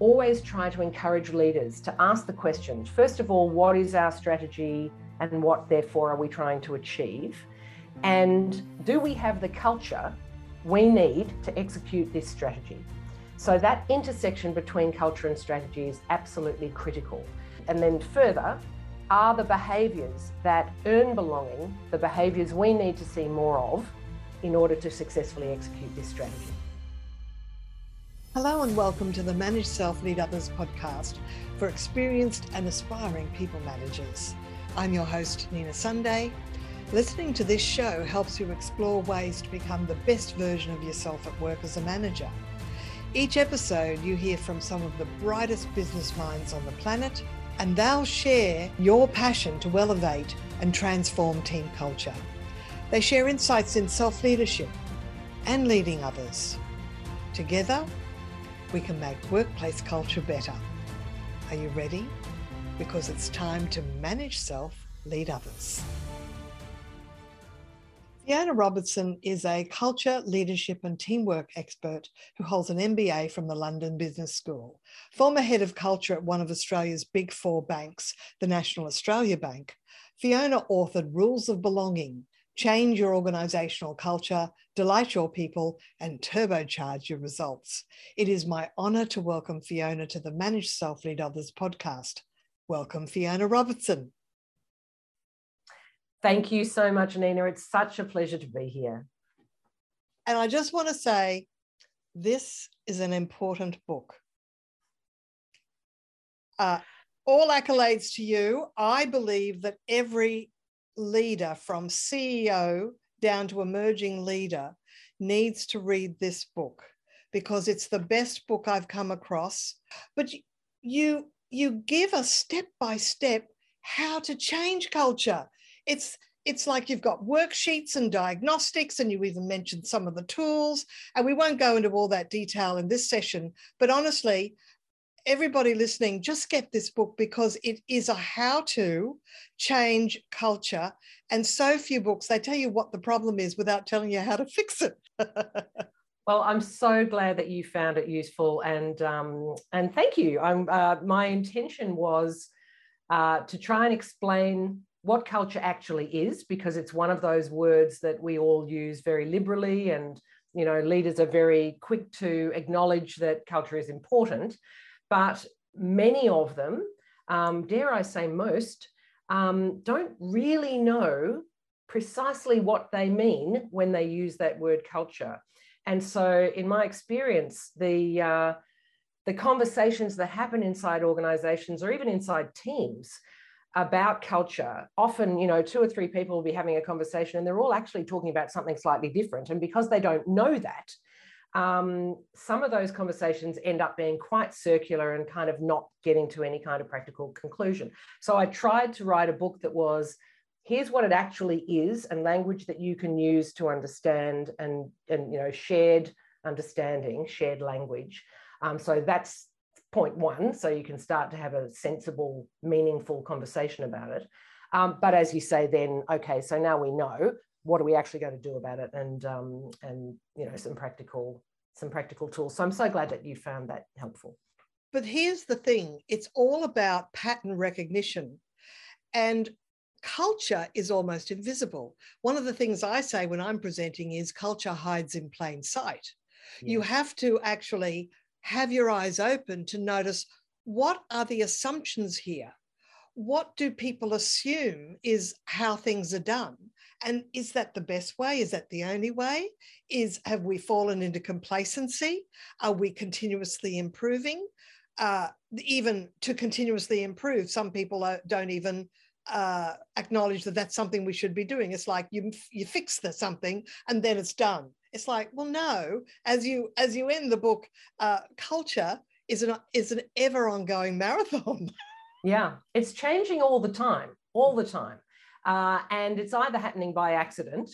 always try to encourage leaders to ask the questions first of all, what is our strategy and what therefore are we trying to achieve? And do we have the culture we need to execute this strategy? So that intersection between culture and strategy is absolutely critical. And then further, are the behaviours that earn belonging the behaviours we need to see more of in order to successfully execute this strategy? Hello and welcome to the Manage Self Lead Others podcast for experienced and aspiring people managers. I'm your host, Nina Sunday. Listening to this show helps you explore ways to become the best version of yourself at work as a manager. Each episode, you hear from some of the brightest business minds on the planet, and they'll share your passion to elevate and transform team culture. They share insights in self leadership and leading others. Together, we can make workplace culture better. Are you ready? Because it's time to manage self, lead others. Fiona Robertson is a culture, leadership, and teamwork expert who holds an MBA from the London Business School. Former head of culture at one of Australia's big four banks, the National Australia Bank, Fiona authored Rules of Belonging change your organizational culture, delight your people, and turbocharge your results. It is my honor to welcome Fiona to the Manage Self Lead Others podcast. Welcome, Fiona Robertson. Thank you so much, Nina. It's such a pleasure to be here. And I just want to say this is an important book. Uh, all accolades to you. I believe that every leader from CEO down to emerging leader needs to read this book because it's the best book I've come across. But you you give us step by step how to change culture. It's it's like you've got worksheets and diagnostics, and you even mentioned some of the tools. And we won't go into all that detail in this session. But honestly, everybody listening, just get this book because it is a how to change culture. And so few books, they tell you what the problem is without telling you how to fix it. well, I'm so glad that you found it useful, and um, and thank you. I'm, uh, my intention was uh, to try and explain what culture actually is, because it's one of those words that we all use very liberally, and you know, leaders are very quick to acknowledge that culture is important but many of them, um, dare I say most, um, don't really know precisely what they mean when they use that word culture. And so, in my experience, the uh, the conversations that happen inside organizations or even inside teams about culture often you know two or three people will be having a conversation and they're all actually talking about something slightly different and because they don't know that um, some of those conversations end up being quite circular and kind of not getting to any kind of practical conclusion. So I tried to write a book that was here's what it actually is and language that you can use to understand and, and you know, shared understanding, shared language. Um, so that's point one. So you can start to have a sensible, meaningful conversation about it. Um, but as you say, then, okay, so now we know what are we actually going to do about it? And um, and you know some practical some practical tools. So i'm so glad that you found that helpful. But here's the thing it's all about pattern recognition. And culture is almost invisible. One of the things i say when i'm presenting is culture hides in plain sight. Yeah. you have to actually have your eyes open to notice what are the assumptions here what do people assume is how things are done and is that the best way? Is that the only way? Is have we fallen into complacency? Are we continuously improving? Uh, even to continuously improve, some people are, don't even uh, acknowledge that that's something we should be doing. It's like you you fix the something and then it's done. It's like, well, no. As you as you end the book, uh, culture is an is an ever ongoing marathon. yeah, it's changing all the time, all the time. Uh, and it's either happening by accident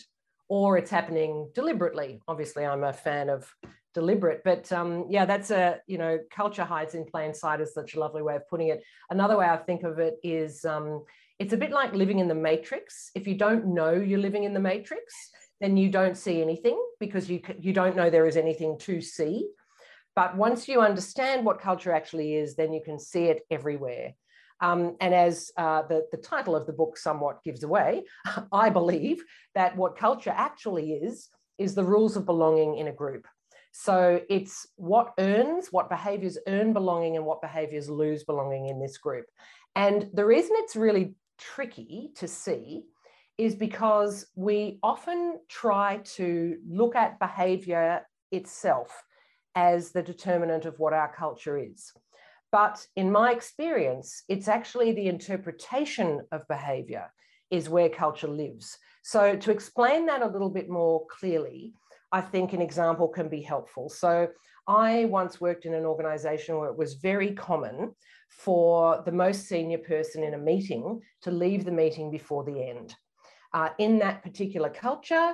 or it's happening deliberately. Obviously, I'm a fan of deliberate, but um, yeah, that's a, you know, culture hides in plain sight is such a lovely way of putting it. Another way I think of it is um, it's a bit like living in the matrix. If you don't know you're living in the matrix, then you don't see anything because you, you don't know there is anything to see. But once you understand what culture actually is, then you can see it everywhere. Um, and as uh, the, the title of the book somewhat gives away, I believe that what culture actually is, is the rules of belonging in a group. So it's what earns, what behaviors earn belonging and what behaviors lose belonging in this group. And the reason it's really tricky to see is because we often try to look at behavior itself as the determinant of what our culture is. But in my experience, it's actually the interpretation of behavior is where culture lives. So to explain that a little bit more clearly, I think an example can be helpful. So I once worked in an organization where it was very common for the most senior person in a meeting to leave the meeting before the end. Uh, in that particular culture,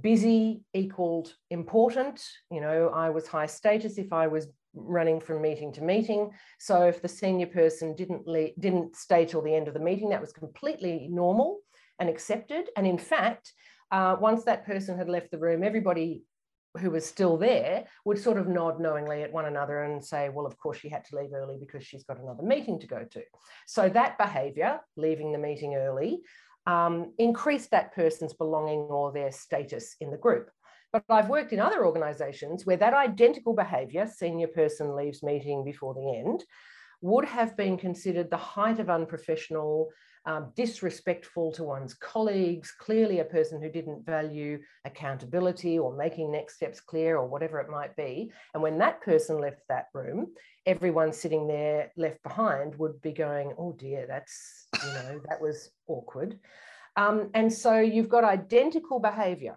busy equaled important. You know, I was high status if I was running from meeting to meeting. So if the senior person didn't le- didn't stay till the end of the meeting, that was completely normal and accepted. And in fact, uh, once that person had left the room, everybody who was still there would sort of nod knowingly at one another and say, well, of course she had to leave early because she's got another meeting to go to. So that behavior, leaving the meeting early, um, increase that person's belonging or their status in the group. But I've worked in other organizations where that identical behavior, senior person leaves meeting before the end, would have been considered the height of unprofessional, um, disrespectful to one's colleagues, clearly a person who didn't value accountability or making next steps clear or whatever it might be. And when that person left that room, everyone sitting there left behind would be going, oh dear, that's, you know, that was awkward. Um, and so you've got identical behavior.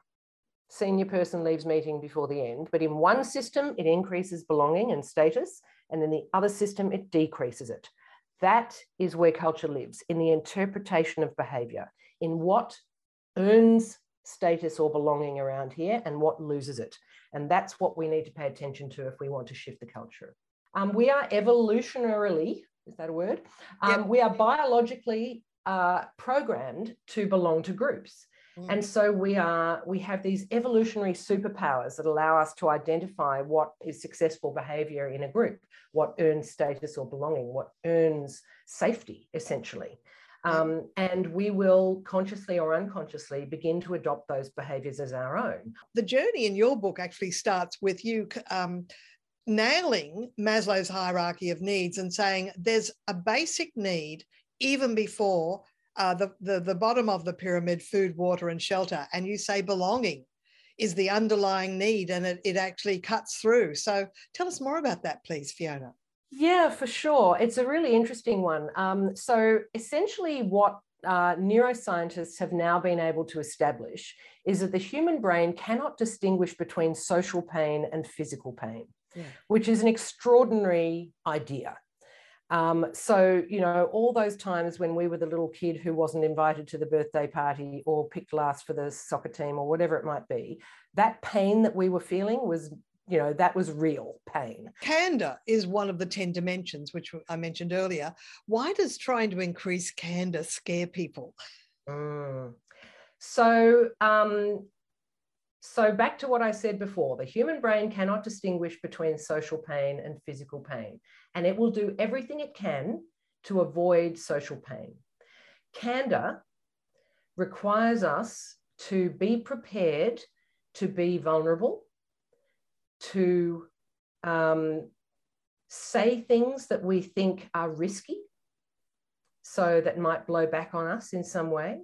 Senior person leaves meeting before the end, but in one system, it increases belonging and status, and in the other system, it decreases it. That is where culture lives, in the interpretation of behavior, in what earns status or belonging around here and what loses it. And that's what we need to pay attention to if we want to shift the culture. Um, we are evolutionarily, is that a word? Um, yep. We are biologically uh, programmed to belong to groups. Mm. And so we are we have these evolutionary superpowers that allow us to identify what is successful behavior in a group, what earns status or belonging, what earns safety, essentially. Um, and we will consciously or unconsciously begin to adopt those behaviors as our own. The journey in your book actually starts with you um, nailing Maslow's hierarchy of needs and saying there's a basic need even before uh, the, the, the bottom of the pyramid, food, water, and shelter. And you say belonging is the underlying need and it, it actually cuts through. So tell us more about that, please, Fiona. Yeah, for sure. It's a really interesting one. Um, so essentially, what uh, neuroscientists have now been able to establish is that the human brain cannot distinguish between social pain and physical pain yeah. which is an extraordinary idea. Um, so, you know, all those times when we were the little kid who wasn't invited to the birthday party or picked last for the soccer team or whatever it might be, that pain that we were feeling was, you know, that was real pain. Candor is one of the 10 dimensions, which I mentioned earlier. Why does trying to increase candor scare people? Mm. So, um, so, back to what I said before the human brain cannot distinguish between social pain and physical pain, and it will do everything it can to avoid social pain. Candor requires us to be prepared to be vulnerable, to um, say things that we think are risky, so that might blow back on us in some way,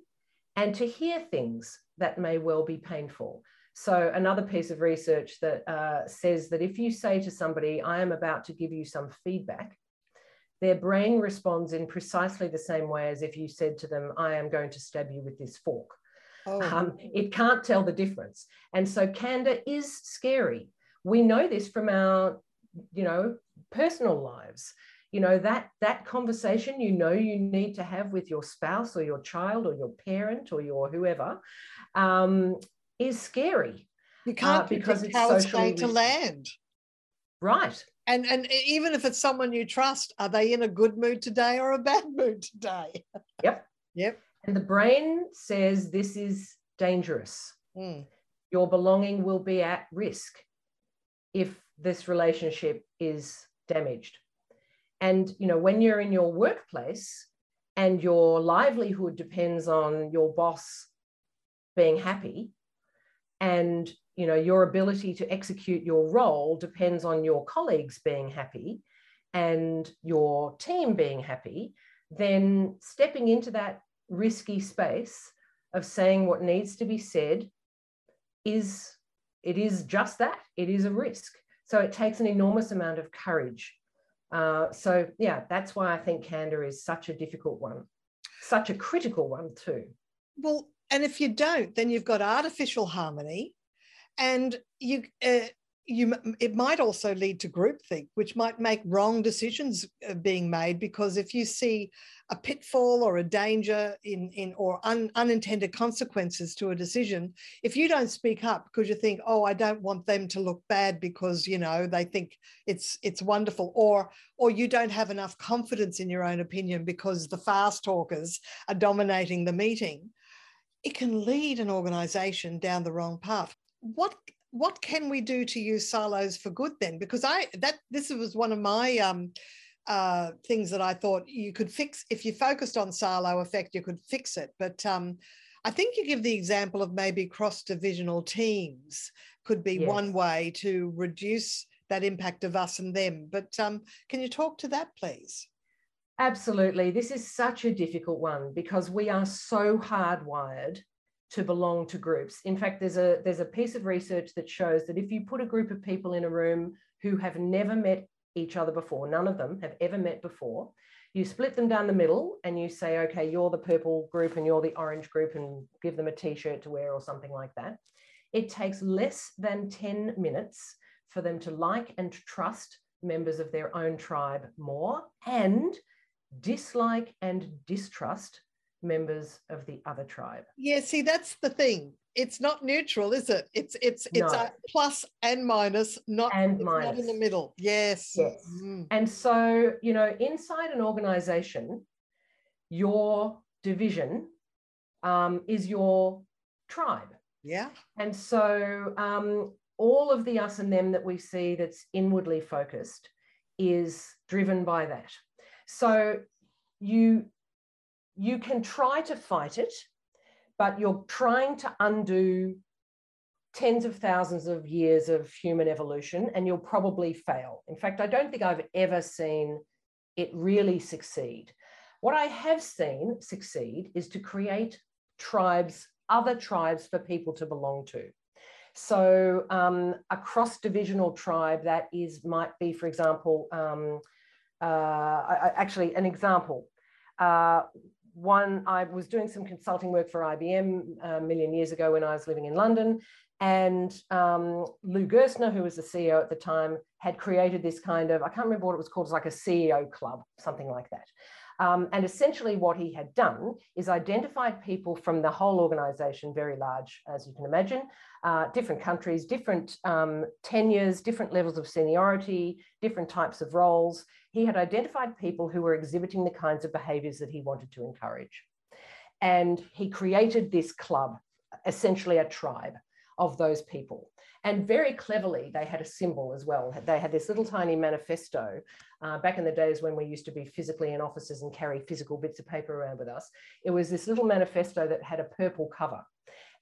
and to hear things that may well be painful. So, another piece of research that uh, says that if you say to somebody, I am about to give you some feedback, their brain responds in precisely the same way as if you said to them, I am going to stab you with this fork. Oh. Um, it can't tell the difference. And so, candor is scary. We know this from our, you know, personal lives you know that that conversation you know you need to have with your spouse or your child or your parent or your whoever um, is scary. You can't uh, because it's how it's going to land. Right. And and even if it's someone you trust, are they in a good mood today or a bad mood today? Yep. Yep. And the brain says this is dangerous. Mm. Your belonging will be at risk if this relationship is damaged. And you know, when you're in your workplace and your livelihood depends on your boss being happy, and you know, your ability to execute your role depends on your colleagues being happy and your team being happy, then stepping into that risky space of saying what needs to be said is it is just that it is a risk. So it takes an enormous amount of courage. Uh, so yeah that's why i think candor is such a difficult one such a critical one too. Well and if you don't then you've got artificial harmony and you uh, you it might also lead to groupthink, which might make wrong decisions uh, being made because if you see a pitfall or a danger in in or un, unintended consequences to a decision, if you don't speak up because you think, oh, I don't want them to look bad because you know they think it's it's wonderful, or or you don't have enough confidence in your own opinion because the fast talkers are dominating the meeting, it can lead an organization down the wrong path. What what can we do to use silos for good then? Because I that this was one of my um, uh, things that I thought you could fix if you focused on silo effect, you could fix it. But um, I think you give the example of maybe cross divisional teams could be yes. one way to reduce that impact of us and them. But um, can you talk to that, please? Absolutely. This is such a difficult one because we are so hardwired to belong to groups. In fact, there's a there's a piece of research that shows that if you put a group of people in a room who have never met each other before, none of them have ever met before, you split them down the middle and you say, okay, you're the purple group and you're the orange group, and give them a t-shirt to wear or something like that. It takes less than 10 minutes for them to like and trust members of their own tribe more and dislike and distrust members of the other tribe. Yeah, see, that's the thing. It's not neutral, is it? It's it's it's no. a plus and minus, not, and minus. not in the middle. Yes. Yes. Mm. And so, you know, inside an organization, your division um, is your tribe. Yeah. And so um, all of the us and them that we see that's inwardly focused is driven by that. So you you can try to fight it, but you're trying to undo tens of thousands of years of human evolution and you'll probably fail. In fact, I don't think I've ever seen it really succeed. What I have seen succeed is to create tribes, other tribes for people to belong to. So um, a cross-divisional tribe that is might be, for example, um, uh, actually an example. Uh, one, I was doing some consulting work for IBM uh, a million years ago when I was living in London. And um, Lou Gerstner, who was the CEO at the time, had created this kind of, I can't remember what it was called, it was like a CEO club, something like that. Um, and essentially, what he had done is identified people from the whole organization, very large, as you can imagine, uh, different countries, different um, tenures, different levels of seniority, different types of roles. He had identified people who were exhibiting the kinds of behaviors that he wanted to encourage. And he created this club, essentially a tribe of those people. And very cleverly, they had a symbol as well. They had this little tiny manifesto uh, back in the days when we used to be physically in offices and carry physical bits of paper around with us. It was this little manifesto that had a purple cover.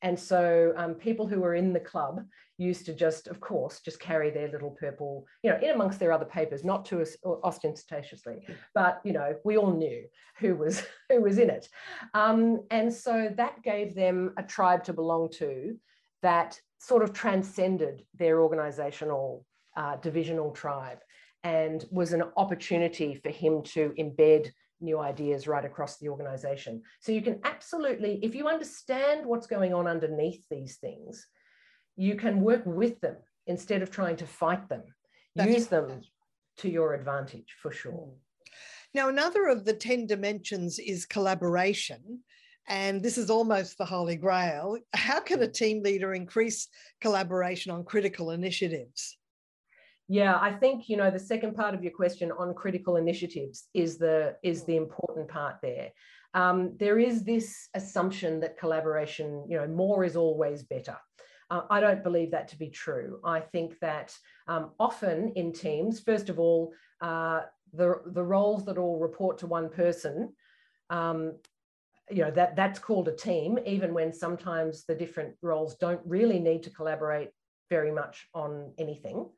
And so um, people who were in the club used to just, of course, just carry their little purple, you know, in amongst their other papers, not too ostentatiously, but you know, we all knew who was who was in it. Um, and so that gave them a tribe to belong to that sort of transcended their organizational uh, divisional tribe and was an opportunity for him to embed new ideas right across the organization. So you can absolutely, if you understand what's going on underneath these things, you can work with them instead of trying to fight them. That's Use them to your advantage for sure. Mm. Now, another of the 10 dimensions is collaboration. And this is almost the holy grail. How can a mm. team leader increase collaboration on critical initiatives? Yeah, I think you know the second part of your question on critical initiatives is the is the important part there. Um, there is this assumption that collaboration, you know, more is always better. Uh, I don't believe that to be true. I think that um, often in teams, first of all, uh, the, the roles that all report to one person, um, you know, that, that's called a team, even when sometimes the different roles don't really need to collaborate very much on anything.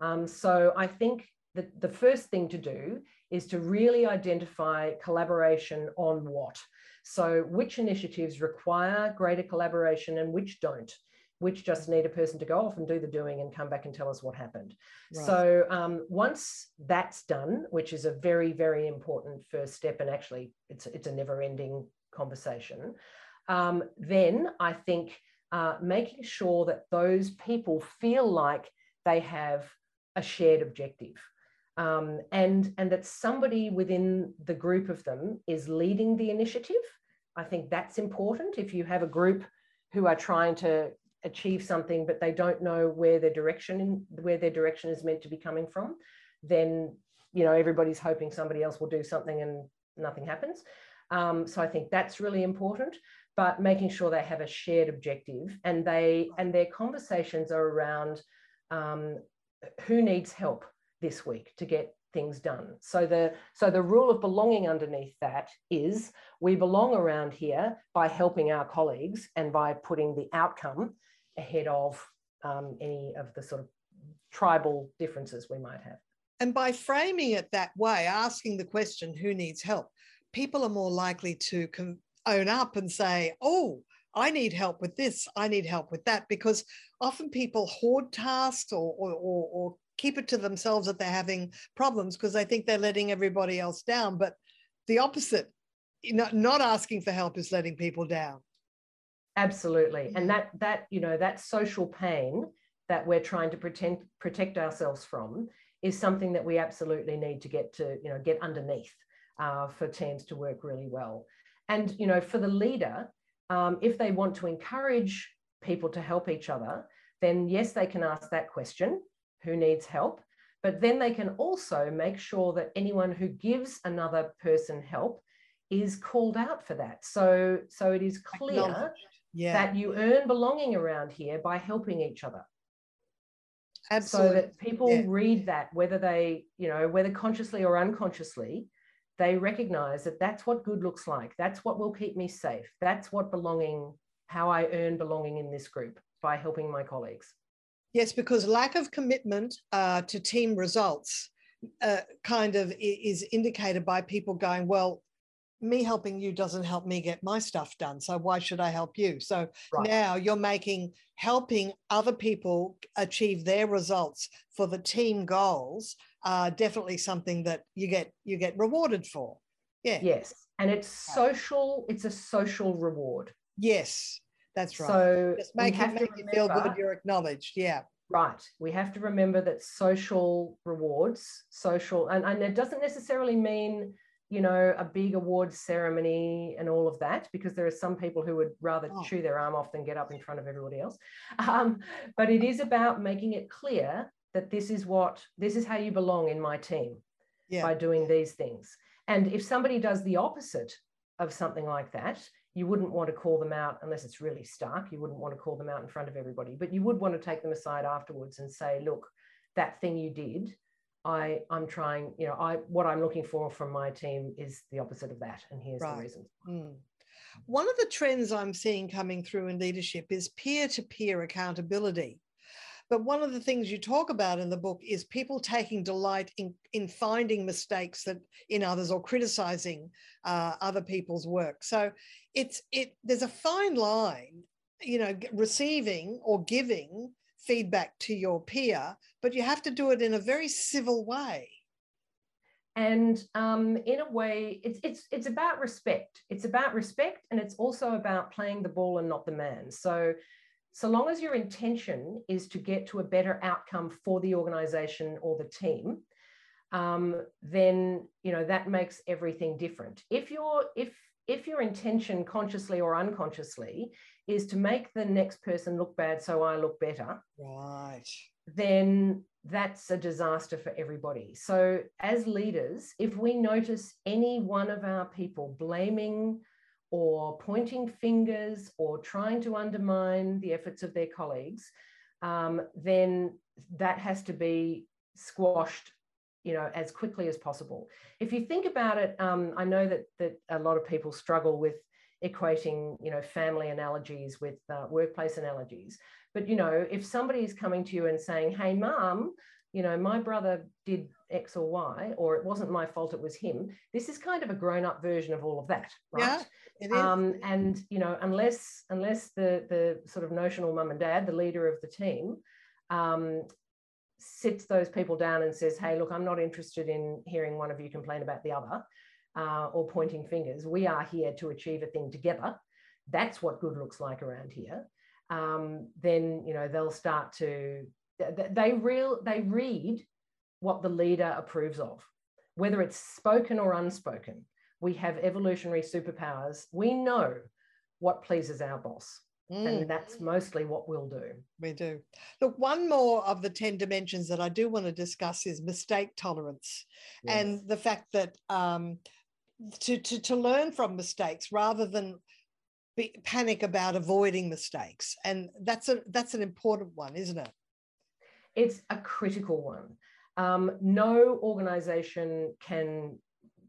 Um, so I think that the first thing to do is to really identify collaboration on what. So which initiatives require greater collaboration and which don't which just need a person to go off and do the doing and come back and tell us what happened. Right. So um, once that's done, which is a very, very important first step, and actually it's, it's a never ending conversation, um, then I think uh, making sure that those people feel like they have a shared objective. Um, and, and that somebody within the group of them is leading the initiative. I think that's important. If you have a group who are trying to achieve something, but they don't know where their direction in, where their direction is meant to be coming from, then you know everybody's hoping somebody else will do something and nothing happens. Um, so I think that's really important. But making sure they have a shared objective and they and their conversations are around um, who needs help this week to get things done. So the so the rule of belonging underneath that is we belong around here by helping our colleagues and by putting the outcome ahead of um, any of the sort of tribal differences we might have. And by framing it that way, asking the question, who needs help, people are more likely to own up and say, oh, I need help with this, I need help with that, because often people hoard tasks or, or, or, or keep it to themselves that they're having problems because they think they're letting everybody else down. But the opposite, you know, not asking for help is letting people down. Absolutely. And that that, you know, that social pain that we're trying to pretend protect ourselves from is something that we absolutely need to get to, you know, get underneath uh, for teams to work really well. And, you know, for the leader, um, if they want to encourage people to help each other, then yes, they can ask that question who needs help. But then they can also make sure that anyone who gives another person help is called out for that. So, so it is clear yeah. that you earn belonging around here by helping each other. Absolutely. So that people yeah. read that, whether they, you know, whether consciously or unconsciously, they recognize that that's what good looks like. That's what will keep me safe. That's what belonging, how I earn belonging in this group by helping my colleagues. Yes, because lack of commitment uh, to team results uh, kind of is indicated by people going, well, me helping you doesn't help me get my stuff done. So why should I help you? So right. now you're making helping other people achieve their results for the team goals uh, definitely something that you get you get rewarded for. Yeah. Yes, and it's social. It's a social reward. Yes. That's right. So just make, it, make you feel good you're acknowledged. Yeah. Right. We have to remember that social rewards, social, and, and it doesn't necessarily mean, you know, a big awards ceremony and all of that, because there are some people who would rather oh. chew their arm off than get up in front of everybody else. Um, but it is about making it clear that this is what, this is how you belong in my team yeah. by doing these things. And if somebody does the opposite of something like that, you wouldn't want to call them out unless it's really stark. You wouldn't want to call them out in front of everybody, but you would want to take them aside afterwards and say, look, that thing you did, I, I'm trying, you know, I what I'm looking for from my team is the opposite of that. And here's right. the reason. Mm. One of the trends I'm seeing coming through in leadership is peer-to-peer accountability. But one of the things you talk about in the book is people taking delight in, in finding mistakes that in others or criticizing uh, other people's work. So it's it there's a fine line, you know, receiving or giving feedback to your peer, but you have to do it in a very civil way. And um, in a way, it's it's it's about respect. It's about respect, and it's also about playing the ball and not the man. So so long as your intention is to get to a better outcome for the organization or the team um, then you know that makes everything different if your if if your intention consciously or unconsciously is to make the next person look bad so i look better right. then that's a disaster for everybody. So as leaders if we notice any one of our people blaming or pointing fingers or trying to undermine the efforts of their colleagues, um, then that has to be squashed you know as quickly as possible. If you think about it um, i know that that a lot of people struggle with equating you know family analogies with uh, workplace analogies but you know if somebody is coming to you and saying hey mom you know my brother did x or y or it wasn't my fault it was him this is kind of a grown up version of all of that right yeah, it is. Um, and you know unless unless the the sort of notional mum and dad the leader of the team um, sits those people down and says hey look i'm not interested in hearing one of you complain about the other uh, or pointing fingers. We are here to achieve a thing together. That's what good looks like around here. Um, then you know they'll start to they real they read what the leader approves of, whether it's spoken or unspoken. We have evolutionary superpowers. We know what pleases our boss. Mm. And that's mostly what we'll do. We do. Look, one more of the 10 dimensions that I do want to discuss is mistake tolerance yes. and the fact that um, to, to, to learn from mistakes rather than be, panic about avoiding mistakes. And that's a that's an important one, isn't it? It's a critical one. Um, no organization can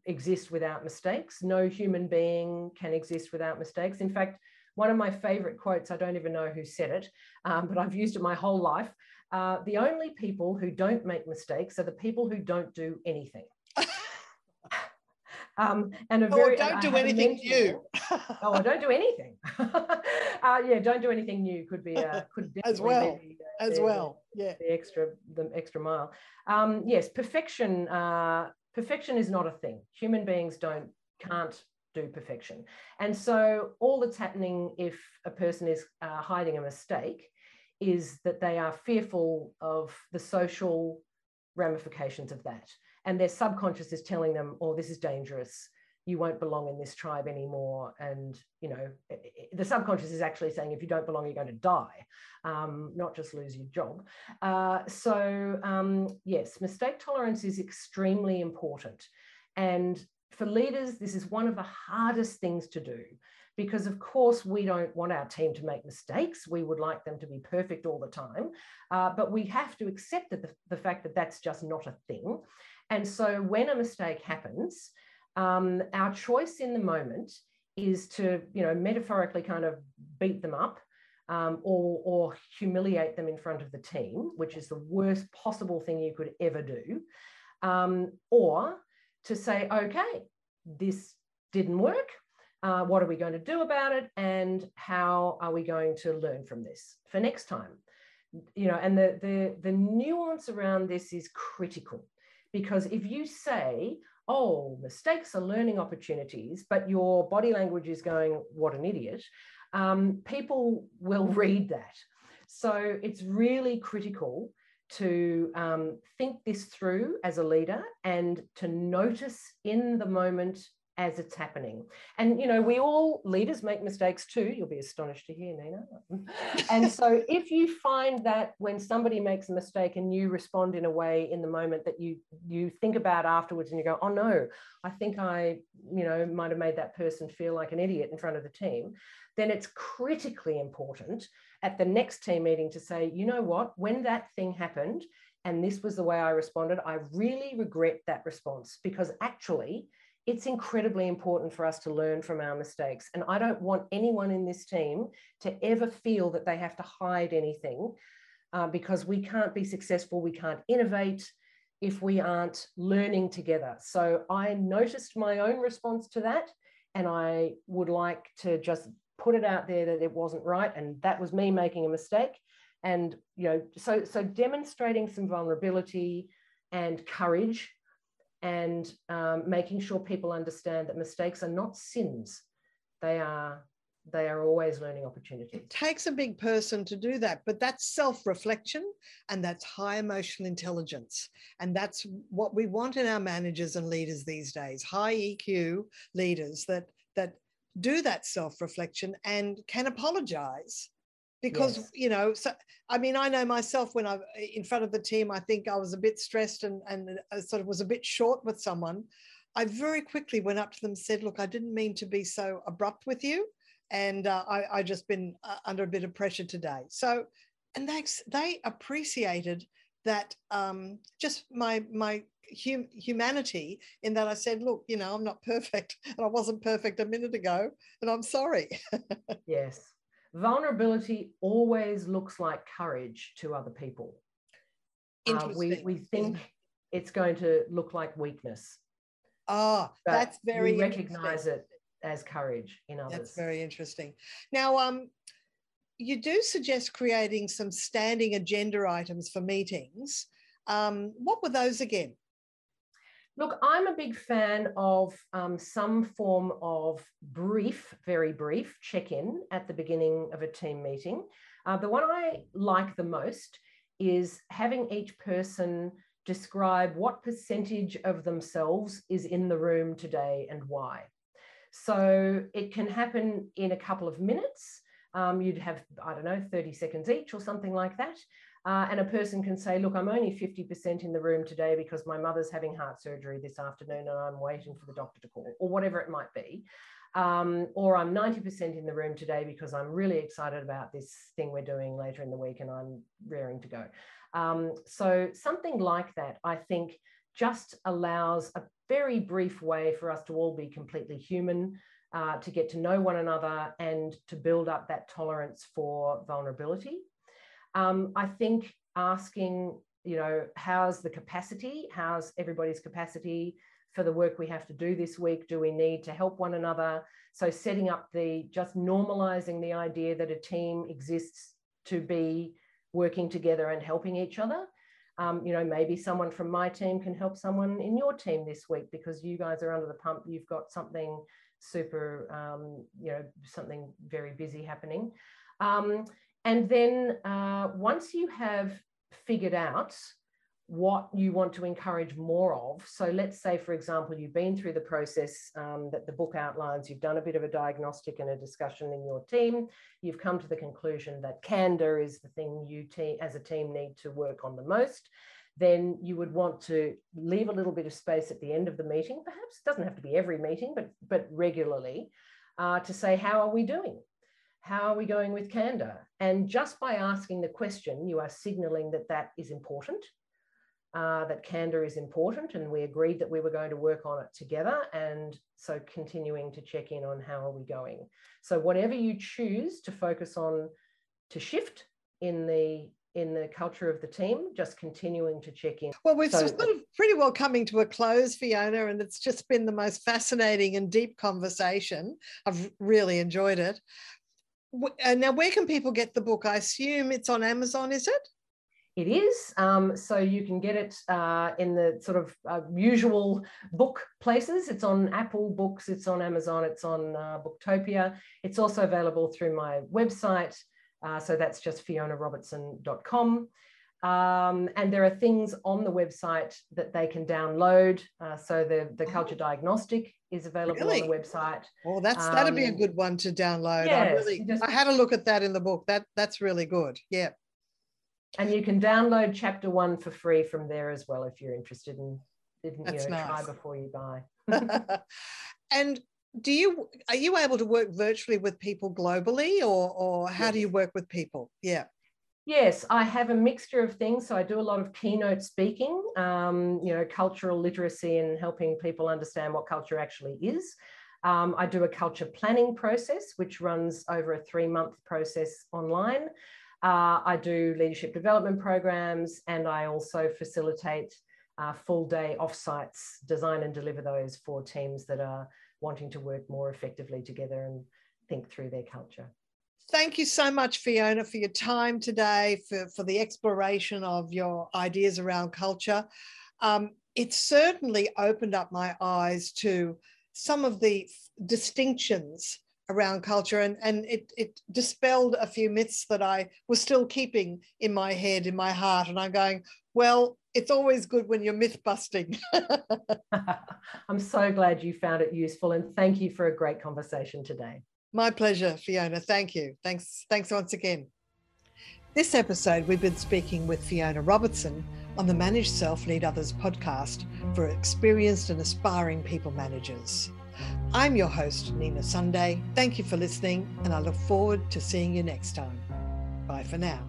exist without mistakes. No human being can exist without mistakes. In fact, one of my favorite quotes, I don't even know who said it, um, but I've used it my whole life. Uh, the only people who don't make mistakes are the people who don't do anything. Um, and a oh, very don't do anything new. oh, don't do anything. uh, yeah, don't do anything new could be uh, could as well be, uh, as the, well. Yeah, the extra the extra mile. Um, yes, perfection. Uh, perfection is not a thing. Human beings don't can't do perfection, and so all that's happening if a person is uh, hiding a mistake is that they are fearful of the social ramifications of that and their subconscious is telling them oh this is dangerous. You won't belong in this tribe anymore. And you know the subconscious is actually saying if you don't belong you're going to die um, not just lose your job. Uh, so um, yes mistake tolerance is extremely important. And for leaders this is one of the hardest things to do because of course we don't want our team to make mistakes. We would like them to be perfect all the time. Uh, but we have to accept that the, the fact that that's just not a thing and so when a mistake happens, um, our choice in the moment is to, you know, metaphorically kind of beat them up um, or, or humiliate them in front of the team, which is the worst possible thing you could ever do. Um, or to say, okay, this didn't work. Uh, what are we going to do about it? And how are we going to learn from this for next time? You know, and the, the, the nuance around this is critical because if you say, oh, mistakes are learning opportunities, but your body language is going, what an idiot, um, people will read that. So it's really critical to um, think this through as a leader and to notice in the moment as it's happening. And, you know, we all leaders make mistakes too. You'll be astonished to hear, Nina. and so if you find that when somebody makes a mistake and you respond in a way in the moment that you you think about afterwards and you go, oh no, I think I, you know, might have made that person feel like an idiot in front of the team, then it's critically important at the next team meeting to say, you know what, when that thing happened, and this was the way I responded, I really regret that response because actually it's incredibly important for us to learn from our mistakes. And I don't want anyone in this team to ever feel that they have to hide anything uh, because we can't be successful, we can't innovate if we aren't learning together. So I noticed my own response to that, and I would like to just put it out there that it wasn't right, and that was me making a mistake. And you know, so so demonstrating some vulnerability and courage and um, making sure people understand that mistakes are not sins. They are they are always learning opportunities. It takes a big person to do that, but that's self reflection and that's high emotional intelligence. And that's what we want in our managers and leaders these days high EQ leaders that, that do that self reflection and can apologize because yes. you know so i mean i know myself when i'm in front of the team i think i was a bit stressed and and uh, sort of was a bit short with someone I very quickly went up to them and said, Look, I didn't mean to be so abrupt with you. And uh, I, I just been uh, under a bit of pressure today. So, and they, they appreciated that um, just my, my hum, humanity in that I said, Look, you know, I'm not perfect and I wasn't perfect a minute ago and I'm sorry. yes. Vulnerability always looks like courage to other people. Uh, we, we think it's going to look like weakness. Ah, oh, that's very we recognize it as courage in others. That's very interesting. Now, um, you do suggest creating some standing agenda items for meetings. Um, what were those again? Look, I'm a big fan of um, some form of brief, very brief check in at the beginning of a team meeting. Uh, the one I like the most is having each person describe what percentage of themselves is in the room today and why. So it can happen in a couple of minutes. Um, you'd have, I don't know, 30 seconds each or something like that. Uh, and a person can say, look, I'm only 50% in the room today because my mother's having heart surgery this afternoon and I'm waiting for the doctor to call, or whatever it might be. Um, or I'm 90% in the room today because I'm really excited about this thing we're doing later in the week and I'm raring to go. Um, so something like that, I think, just allows a very brief way for us to all be completely human, uh, to get to know one another and to build up that tolerance for vulnerability. Um, I think asking, you know, how's the capacity? How's everybody's capacity for the work we have to do this week? Do we need to help one another? So setting up the just normalizing the idea that a team exists to be working together and helping each other. Um, you know, maybe someone from my team can help someone in your team this week because you guys are under the pump. You've got something super, um, you know, something very busy happening. Um, and then uh, once you have figured out what you want to encourage more of. So let's say, for example, you've been through the process um, that the book outlines, you've done a bit of a diagnostic and a discussion in your team, you've come to the conclusion that candor is the thing you te- as a team need to work on the most. Then you would want to leave a little bit of space at the end of the meeting, perhaps it doesn't have to be every meeting, but, but regularly, uh, to say, How are we doing? How are we going with candor? And just by asking the question, you are signaling that that is important uh, that candor is important and we agreed that we were going to work on it together and so continuing to check in on how are we going. So whatever you choose to focus on to shift in the in the culture of the team just continuing to check in. Well we've so, sort of pretty well coming to a close fiona and it's just been the most fascinating and deep conversation. I've really enjoyed it now where can people get the book i assume it's on amazon is it it is. Um, so you can get it uh, in the sort of uh, usual book places. It's on Apple Books, it's on Amazon, it's on uh, Booktopia. It's also available through my website. Uh, so that's just fionarobertson.com. Um, and there are things on the website that they can download. Uh, so the, the oh. culture diagnostic is available really? on the website. Well, that's um, that'd be a um, good one to download. Yes, I really, just, I had a look at that in the book. That that's really good. Yeah. And you can download chapter one for free from there as well if you're interested in, in you know, nice. try before you buy. and do you are you able to work virtually with people globally or or how yes. do you work with people? Yeah. Yes, I have a mixture of things. So I do a lot of keynote speaking, um, you know, cultural literacy and helping people understand what culture actually is. Um, I do a culture planning process, which runs over a three month process online. Uh, I do leadership development programs and I also facilitate uh, full day offsites, design and deliver those for teams that are wanting to work more effectively together and think through their culture. Thank you so much, Fiona, for your time today, for, for the exploration of your ideas around culture. Um, it certainly opened up my eyes to some of the distinctions around culture and, and it, it dispelled a few myths that I was still keeping in my head, in my heart. And I'm going, well, it's always good when you're myth busting. I'm so glad you found it useful and thank you for a great conversation today. My pleasure, Fiona. Thank you. Thanks, thanks once again. This episode, we've been speaking with Fiona Robertson on the Manage Self Lead Others podcast for experienced and aspiring people managers. I'm your host, Nina Sunday. Thank you for listening, and I look forward to seeing you next time. Bye for now.